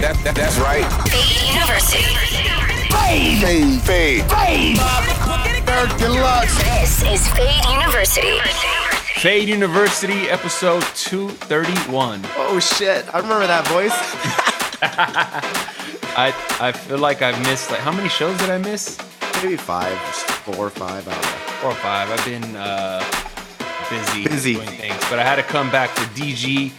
That, that, that's right. Fade University. Fade. Fade. Fade. Third deluxe. This is Fade University. Fade University, episode 231. Oh shit! I remember that voice. I I feel like I've missed like how many shows did I miss? Maybe five, four or five. I don't know. Four or five. I've been uh, busy, Busy. doing things, but I had to come back to DG.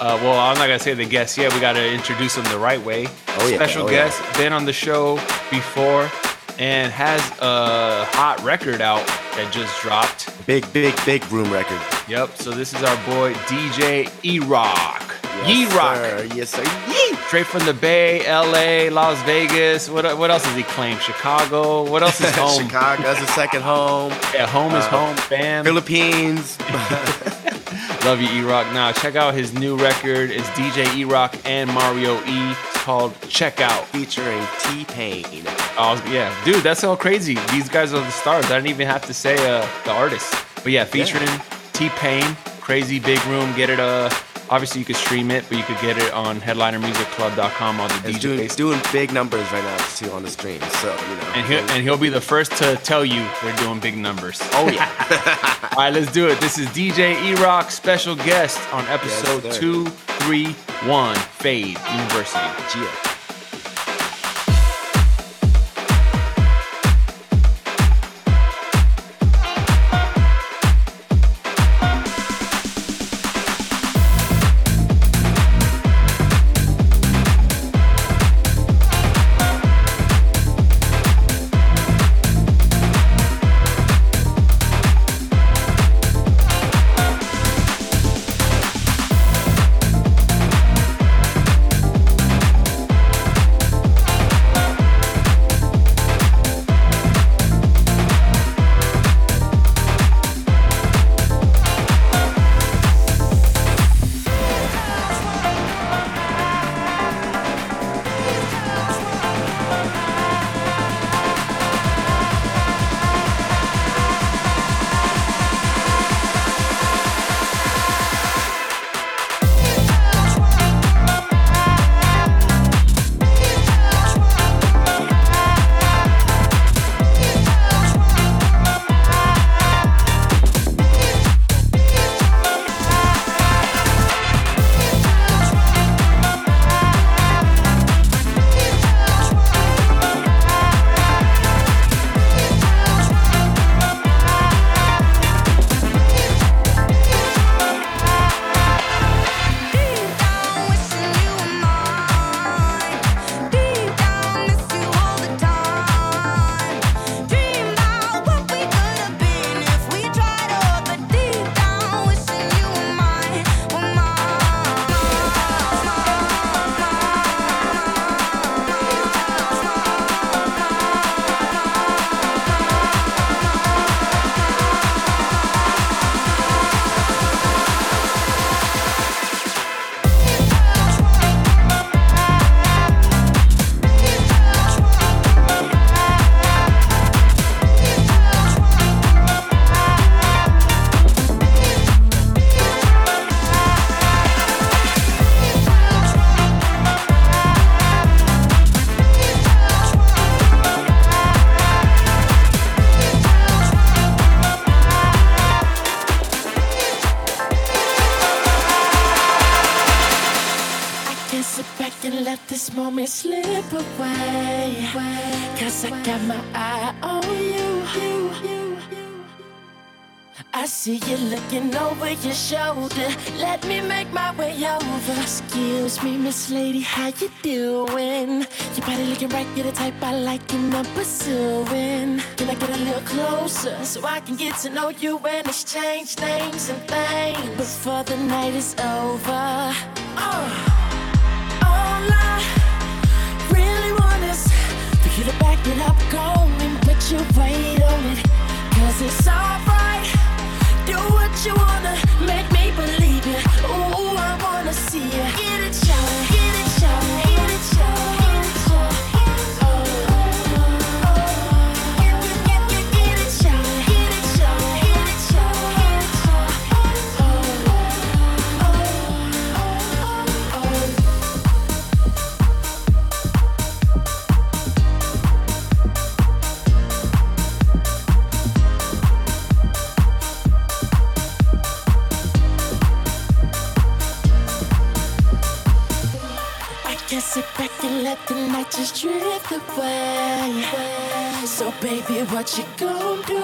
Uh, well, I'm not gonna say the guest yet. We got to introduce him the right way. Oh, yeah. Special Oh, yeah. guest, been on the show before, and has a hot record out that just dropped. Big, big, big room record. Yep. So this is our boy DJ E Rock. Ye Yes, Rock. sir. Yes, sir. Yee. Straight from the Bay, LA, Las Vegas. What what else does he claim? Chicago. What else is home? Chicago. That's a second home. Yeah, home is Uh, home, fam. Philippines. Love you, E Rock. Now check out his new record. It's DJ E Rock and Mario E. It's called Check Out. featuring T Pain. Oh yeah, dude, that's all crazy. These guys are the stars. I didn't even have to say uh, the artist. But yeah, featuring T Pain, Crazy Big Room. Get it. Uh, obviously you could stream it, but you could get it on HeadlinerMusicClub.com on the It's DJ. doing, base. doing big numbers right now too on the stream. So you know. And he'll, and he'll be the first to tell you they're doing big numbers. oh yeah. All right, let's do it. This is DJ E Rock, special guest on episode sir. 231 Fade University. Yeah. I can't sit back and let this moment slip away. Cause I got my eye on you. I see you looking over your shoulder. Let me make my way over. Excuse me, Miss Lady, how you doing? Your body looking right, you're the type I like and I'm pursuing. Can I get a little closer so I can get to know you and exchange names and things before the night is over? Oh. I really want for you to back it up, go and put your weight on it. Cause it's alright. Do what you wanna, make me believe it. Ooh, I wanna see you. let the night just drift away. So baby, what you gonna do?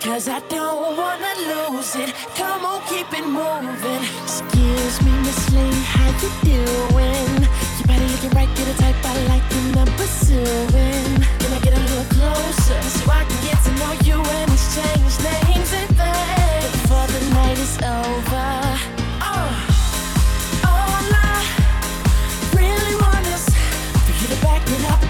Cause I don't wanna lose it. Come on, keep it moving. Excuse me, Miss Lane, how you doing? Your body looking right, get a type I like and I'm pursuing. Can I get a little closer so I can get to know you and exchange names and things? Before the night is over. Get up.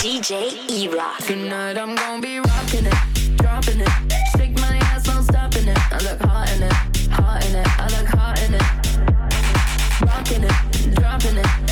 DJ E Rock. Tonight I'm gonna be rocking it, dropping it. Shake my ass, no stopping it. I look hot in it, hot in it. I look hot in it. Rocking it, dropping it.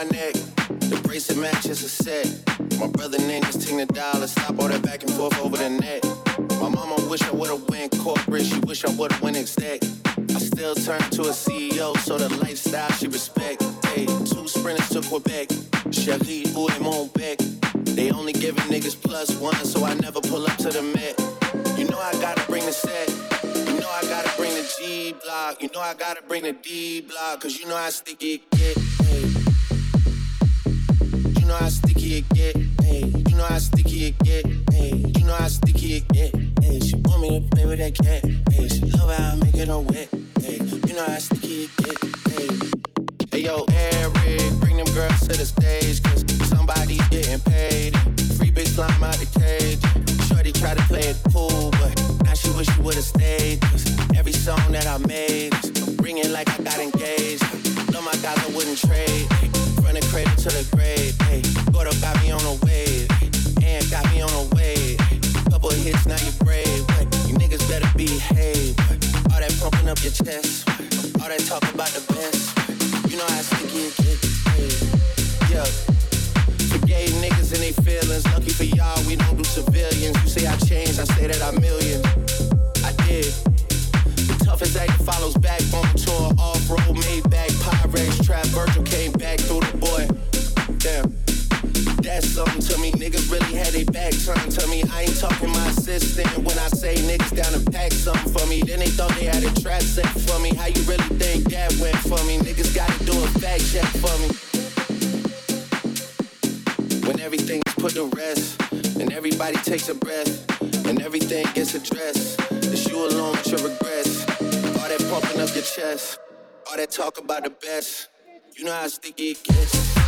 My neck. The bracelet matches a set. My brother named is Ting the dollar. Stop all that back and forth over the net. My mama wish I would've went corporate. She wish I would've went exec. I still turn to a CEO, so the lifestyle she respect. Hey, two sprinters to Quebec. Cherie, où est mon bec? They only giving niggas plus one, so I never pull up to the Met. You know I gotta bring the set. You know I gotta bring the G block. You know I gotta bring the D block. Cause you know how sticky it get. Hey. You know how sticky it get. Hey. You know how sticky it get. Hey. You know how sticky it get. Hey. She want me to play with that cat. Hey. She love how I make it all wet. Hey. You know how sticky it get. Hey. Hey yo, Eric, bring them girls to the stage. Cause somebody getting paid. Free big slime out the cage. Shorty tried to play it cool, but now she wish she would've stayed. Cause every song that I made ringing like I got engaged. No, my I wouldn't trade. From the cradle to the grave. Hey, Gordo got me on a wave. And got me on a wave. Couple hits, now you brave. But you niggas better behave. All that pumping up your chest. All that talk about the best. You know how sticky it gets. Yeah. Forgave niggas and they feelings. Lucky for y'all, we don't do civilians. You say I changed, I say that I'm million. I did. The toughest act follows back on tour. Off road, made back. Pyrex trap. Virgil came back through the boy. Damn. That's something to me. Niggas really had their back turned to me. I ain't talking my assistant when I say niggas down to pack something for me. Then they thought they had a trap set for me. How you really think that went for me? Niggas gotta do a fact check for me. When everything's put to rest, and everybody takes a breath, and everything gets addressed, it's you alone with your regrets. All that pumping up your chest, all that talk about the best. You know how sticky it gets.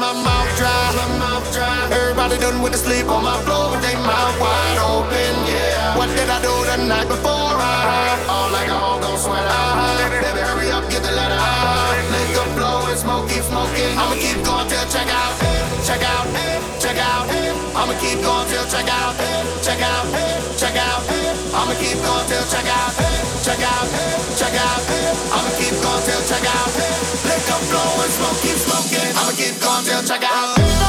My mouth dry. Everybody done with the sleep on my floor with their mouth wide open, yeah. What did I do the night before? I all like a hog gon' sweat. Baby, hurry up, get the letter. I liquor flowing, smoke, keep smoking. I'ma keep going till check out, check out, check out. I'ma keep going till check out, check out, check out. I'ma keep going till check out, check out, check out. I'ma keep going till check out. Liquor flowing, smoke, keep smoking. I'ma keep going till check out.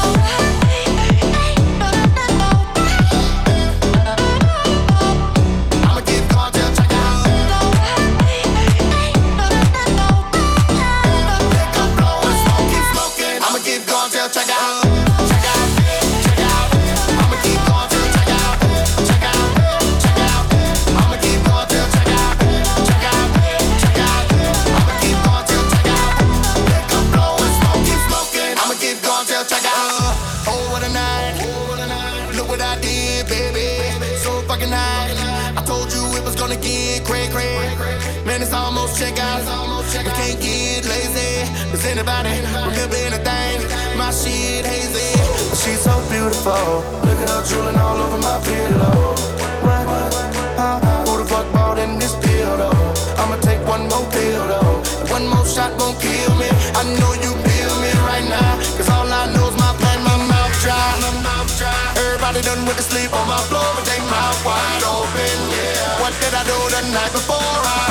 Out. We can't get lazy. Does anybody remember anything? My shit hazy. She's so beautiful. Look at her drooling all over my pillow. What? Huh? Who the fuck bought in this pill though? I'ma take one more pill though. One more shot won't kill me. I know you feel me right now. Cause all I know is my plan, my mouth dry. My mouth dry. Everybody done with the sleep on my floor, but they mouth wide open, yeah. What did I do the night before? I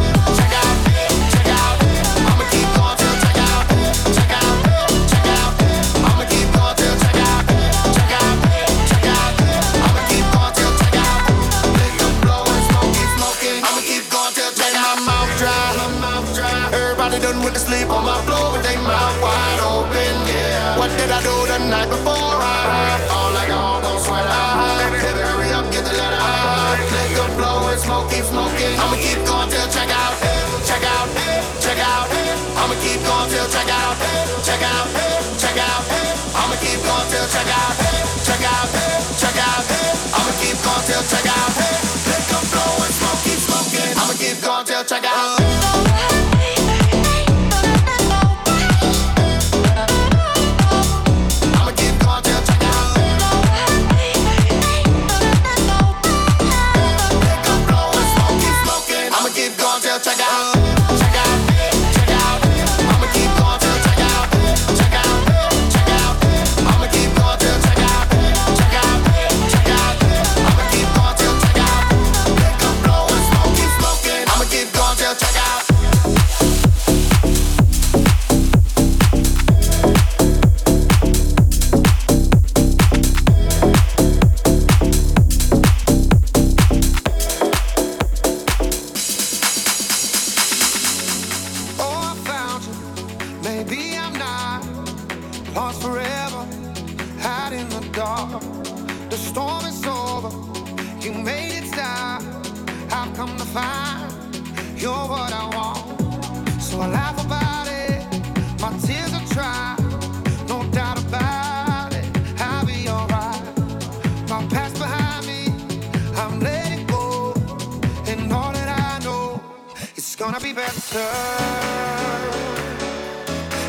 gonna be better.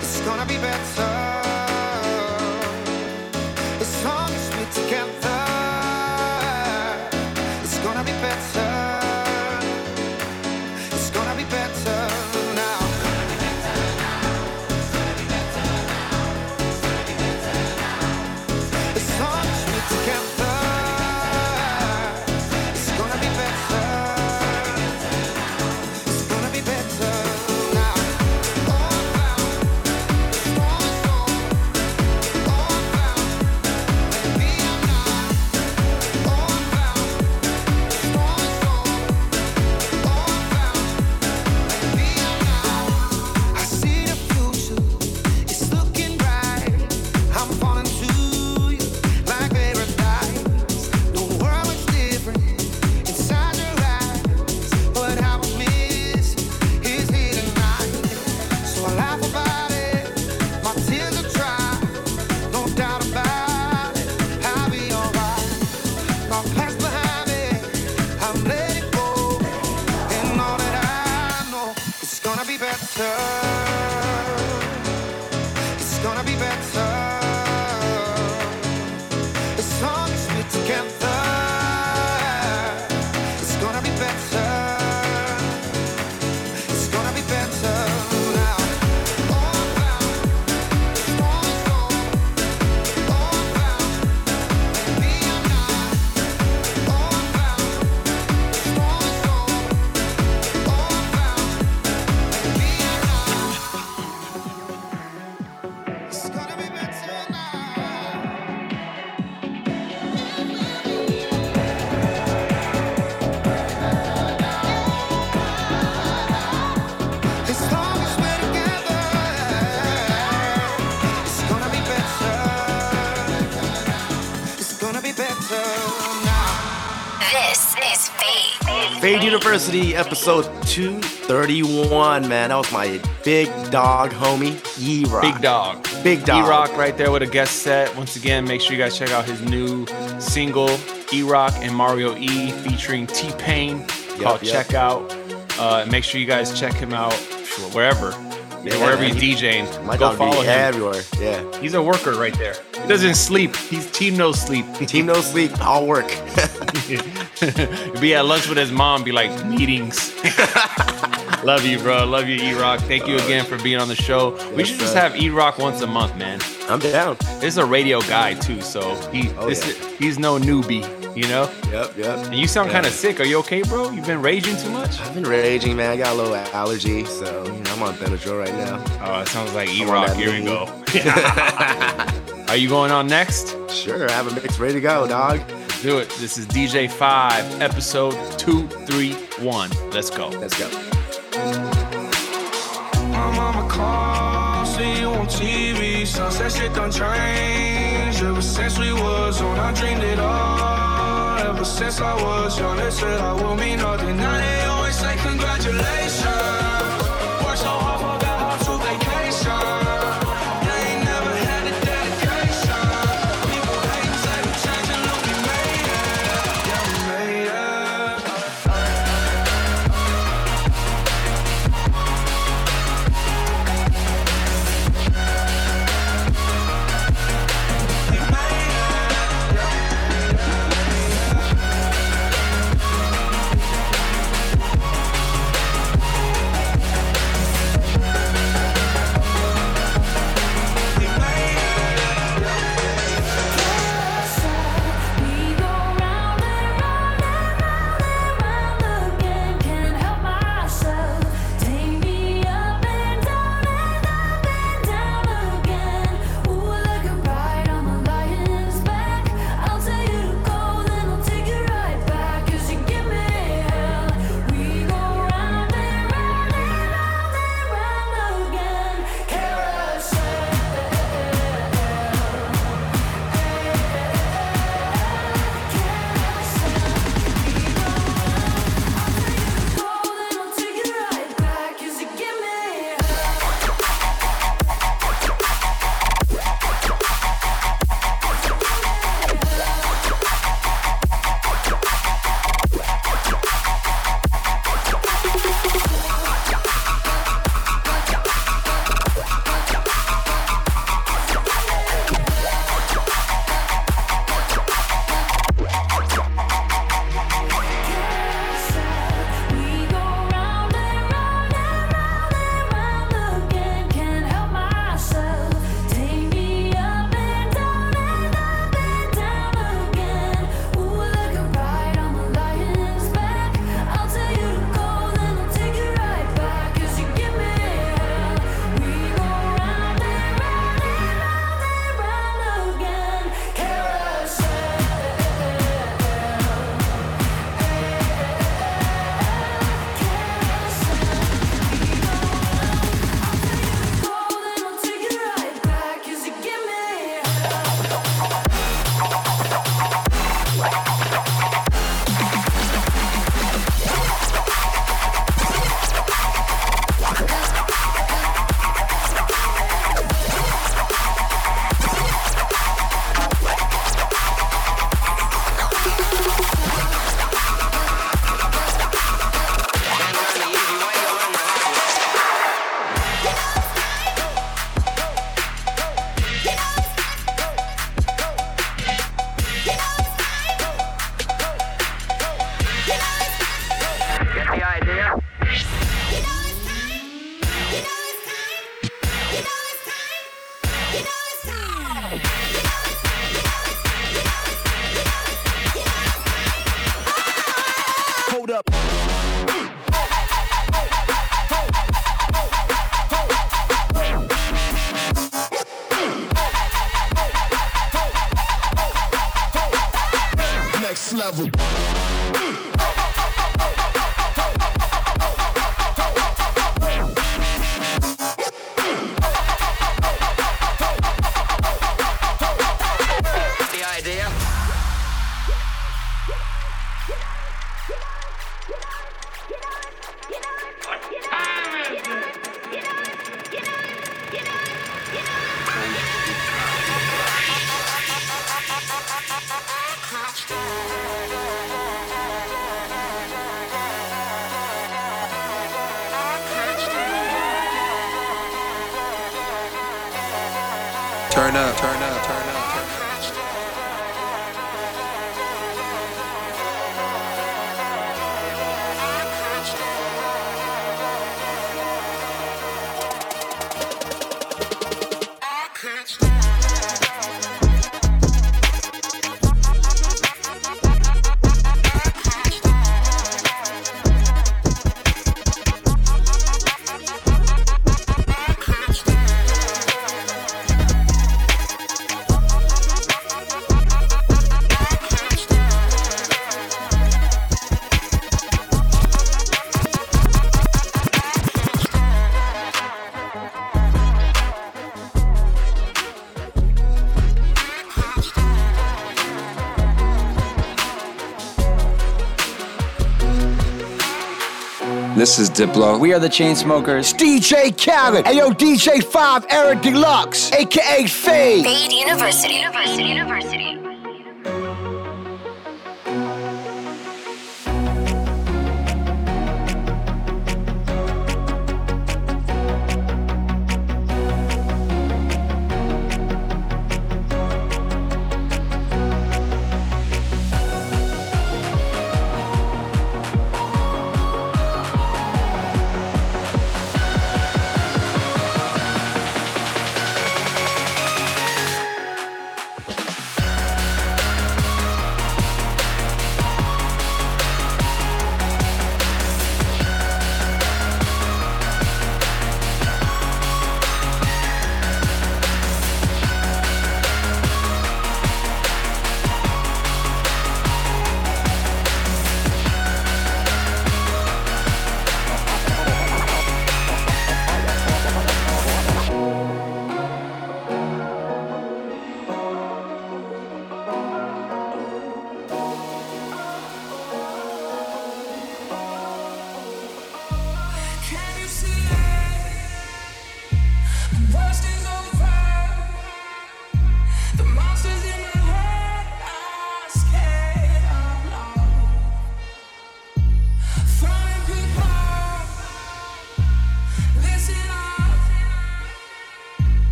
It's gonna be better. As long as we're together, Fade. University, episode 231, man. That was my big dog homie, E-Rock. Big dog. Big dog. E-Rock right there with a guest set. Once again, make sure you guys check out his new single, E-Rock and Mario E, featuring T-Pain, called yep. Check Out. Uh, make sure you guys check him out wherever. Wherever he's DJing. My Go dog follow him. everywhere. Yeah. He's a worker right there. He doesn't sleep. He's team no sleep. Team no sleep, all work. be at lunch with his mom, be like meetings. Love you, bro. Love you, E Rock. Thank you again for being on the show. we Yes, should just sir. have E Rock once a month, man. I'm down. This is a radio guy too, so he Oh, this yeah. is- he's no newbie, you know? Yep, yep. And you sound yep. kind of sick. Are you okay, bro? You've been raging too much? I've been raging, man. I got a little allergy, so you know, I'm on Benadryl right now. Oh, it sounds like E Rock. Here we go. Are you going on next? Sure, I have a mix ready to go, dog. Let's do it. This is DJ 5, episode 231. Let's go. Let's go. My mama calls, see you on TV. Sunset shit done changed. Ever since we was on, I dreamed it all ever since I was young. They said I will be nothing. Now they always say congratulations. This is Diplo. We are the Chainsmokers. DJ Khaled. Ayo, yo, DJ 5, Eric Deluxe, a.k.a. Fade. Fade University. University. University.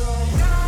So yeah.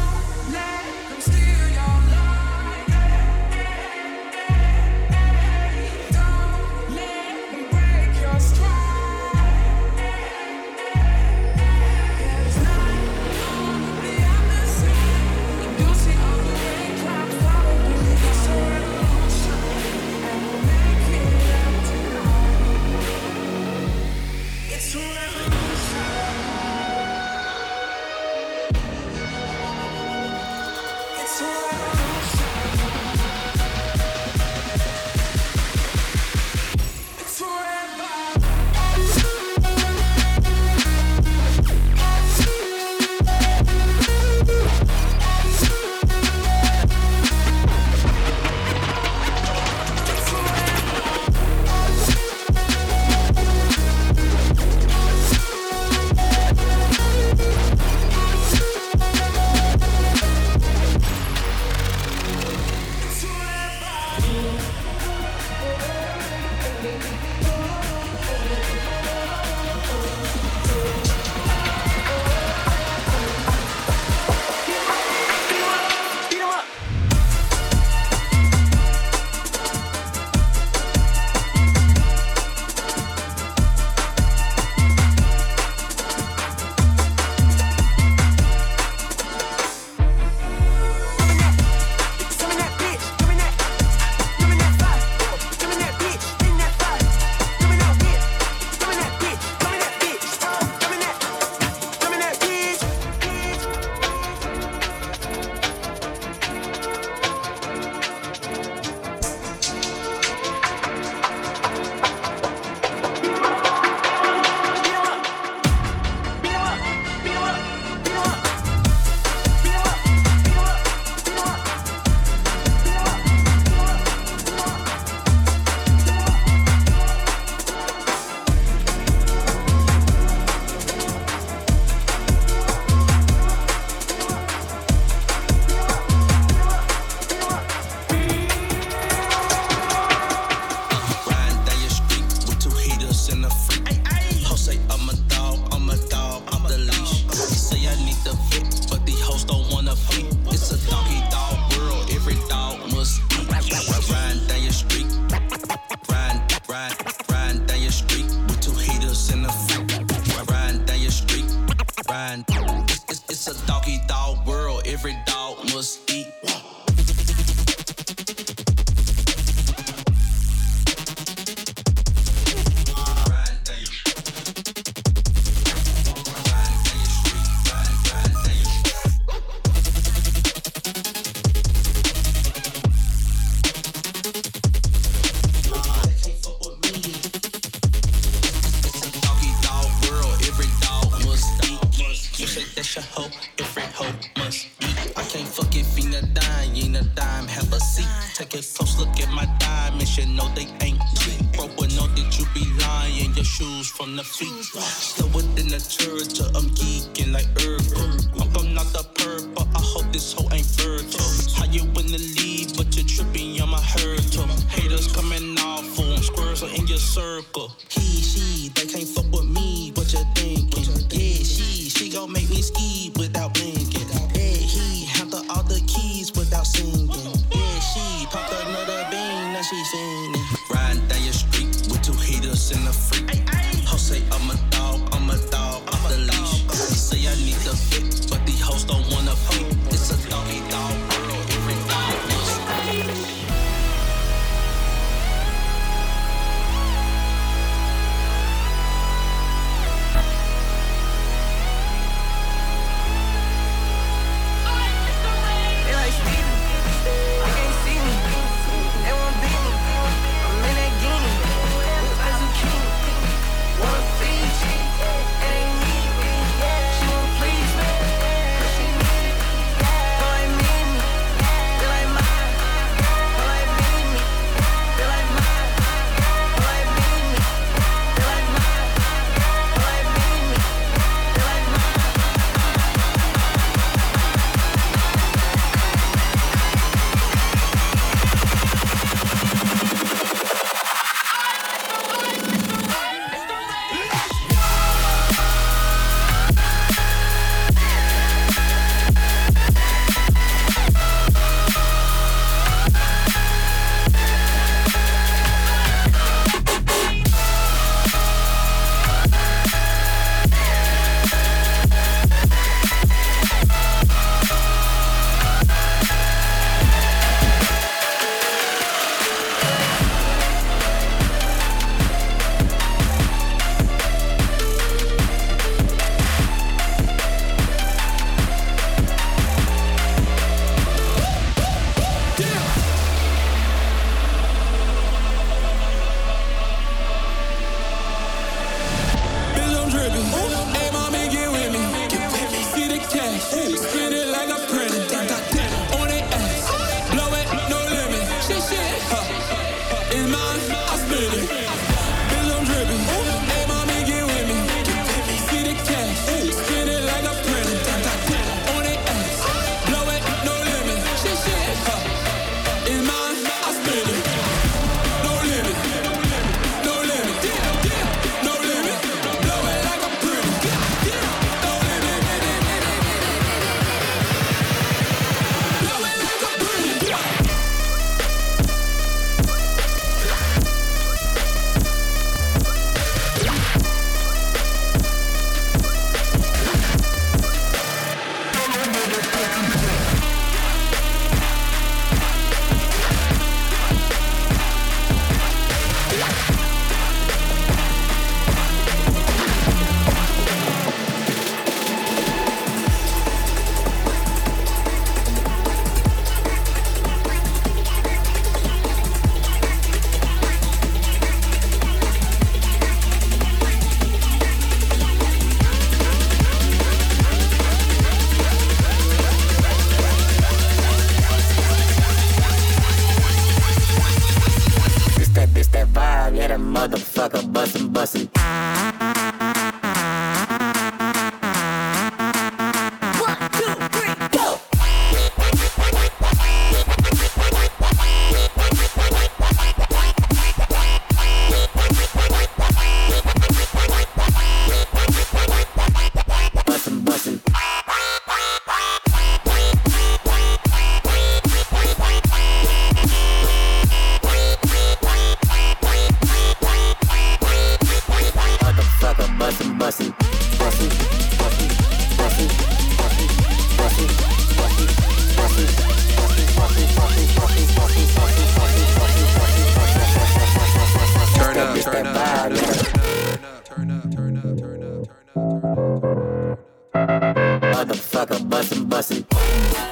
turn up, turn up, turn up, turn up, turn up. Motherfucker bustin', bustin'.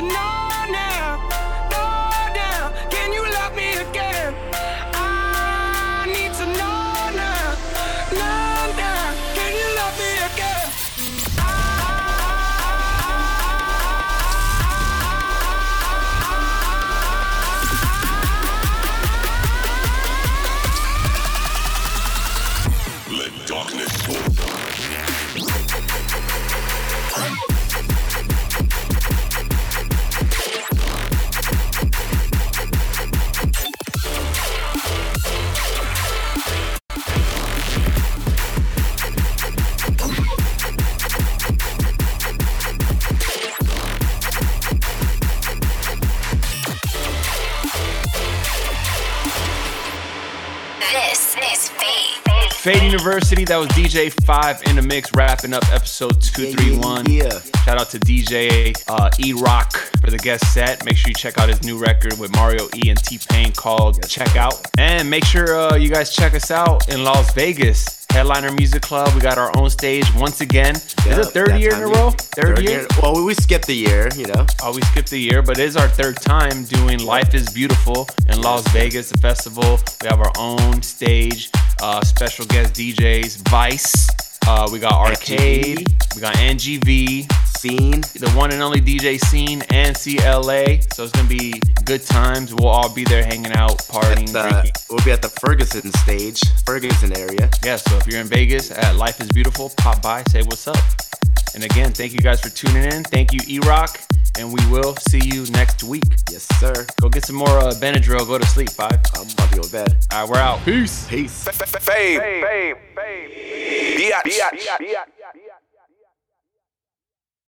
Know University, that was DJ 5 in the mix, wrapping up episode 231. Yeah. Shout out to DJ uh, E Rock for the guest set. Make sure you check out his new record with Mario E and T Pain called Check Out. And make sure uh, you guys check us out in Las Vegas. Headliner Music Club. We got our own stage once again. Yeah, is it third year in a row? we- Third, year? Well, we skipped the year, you know. Oh, we skipped the year, but it is our third time doing Life is Beautiful in Las Vegas, the festival. We have our own stage, uh, special guest DJs, Vice. Uh, we got Arcade. We got NGV. Scene. The one and only DJ Scene and CLA. So it's to be good times. We'll all be there hanging out, partying, The, we'll be at the Ferguson stage, Ferguson area. Yeah, so if you're in Vegas at Life is Beautiful, pop by, say what's up. And again, thank you guys for tuning in. Thank you, E Rock. And we will see you next week. Yes, sir. Go get some more uh, Benadryl. Go to sleep, Bye. I'm about to go to bed. All right, we're out. Peace. Peace. Fade. Fade. Fade. Biatch. Biatch.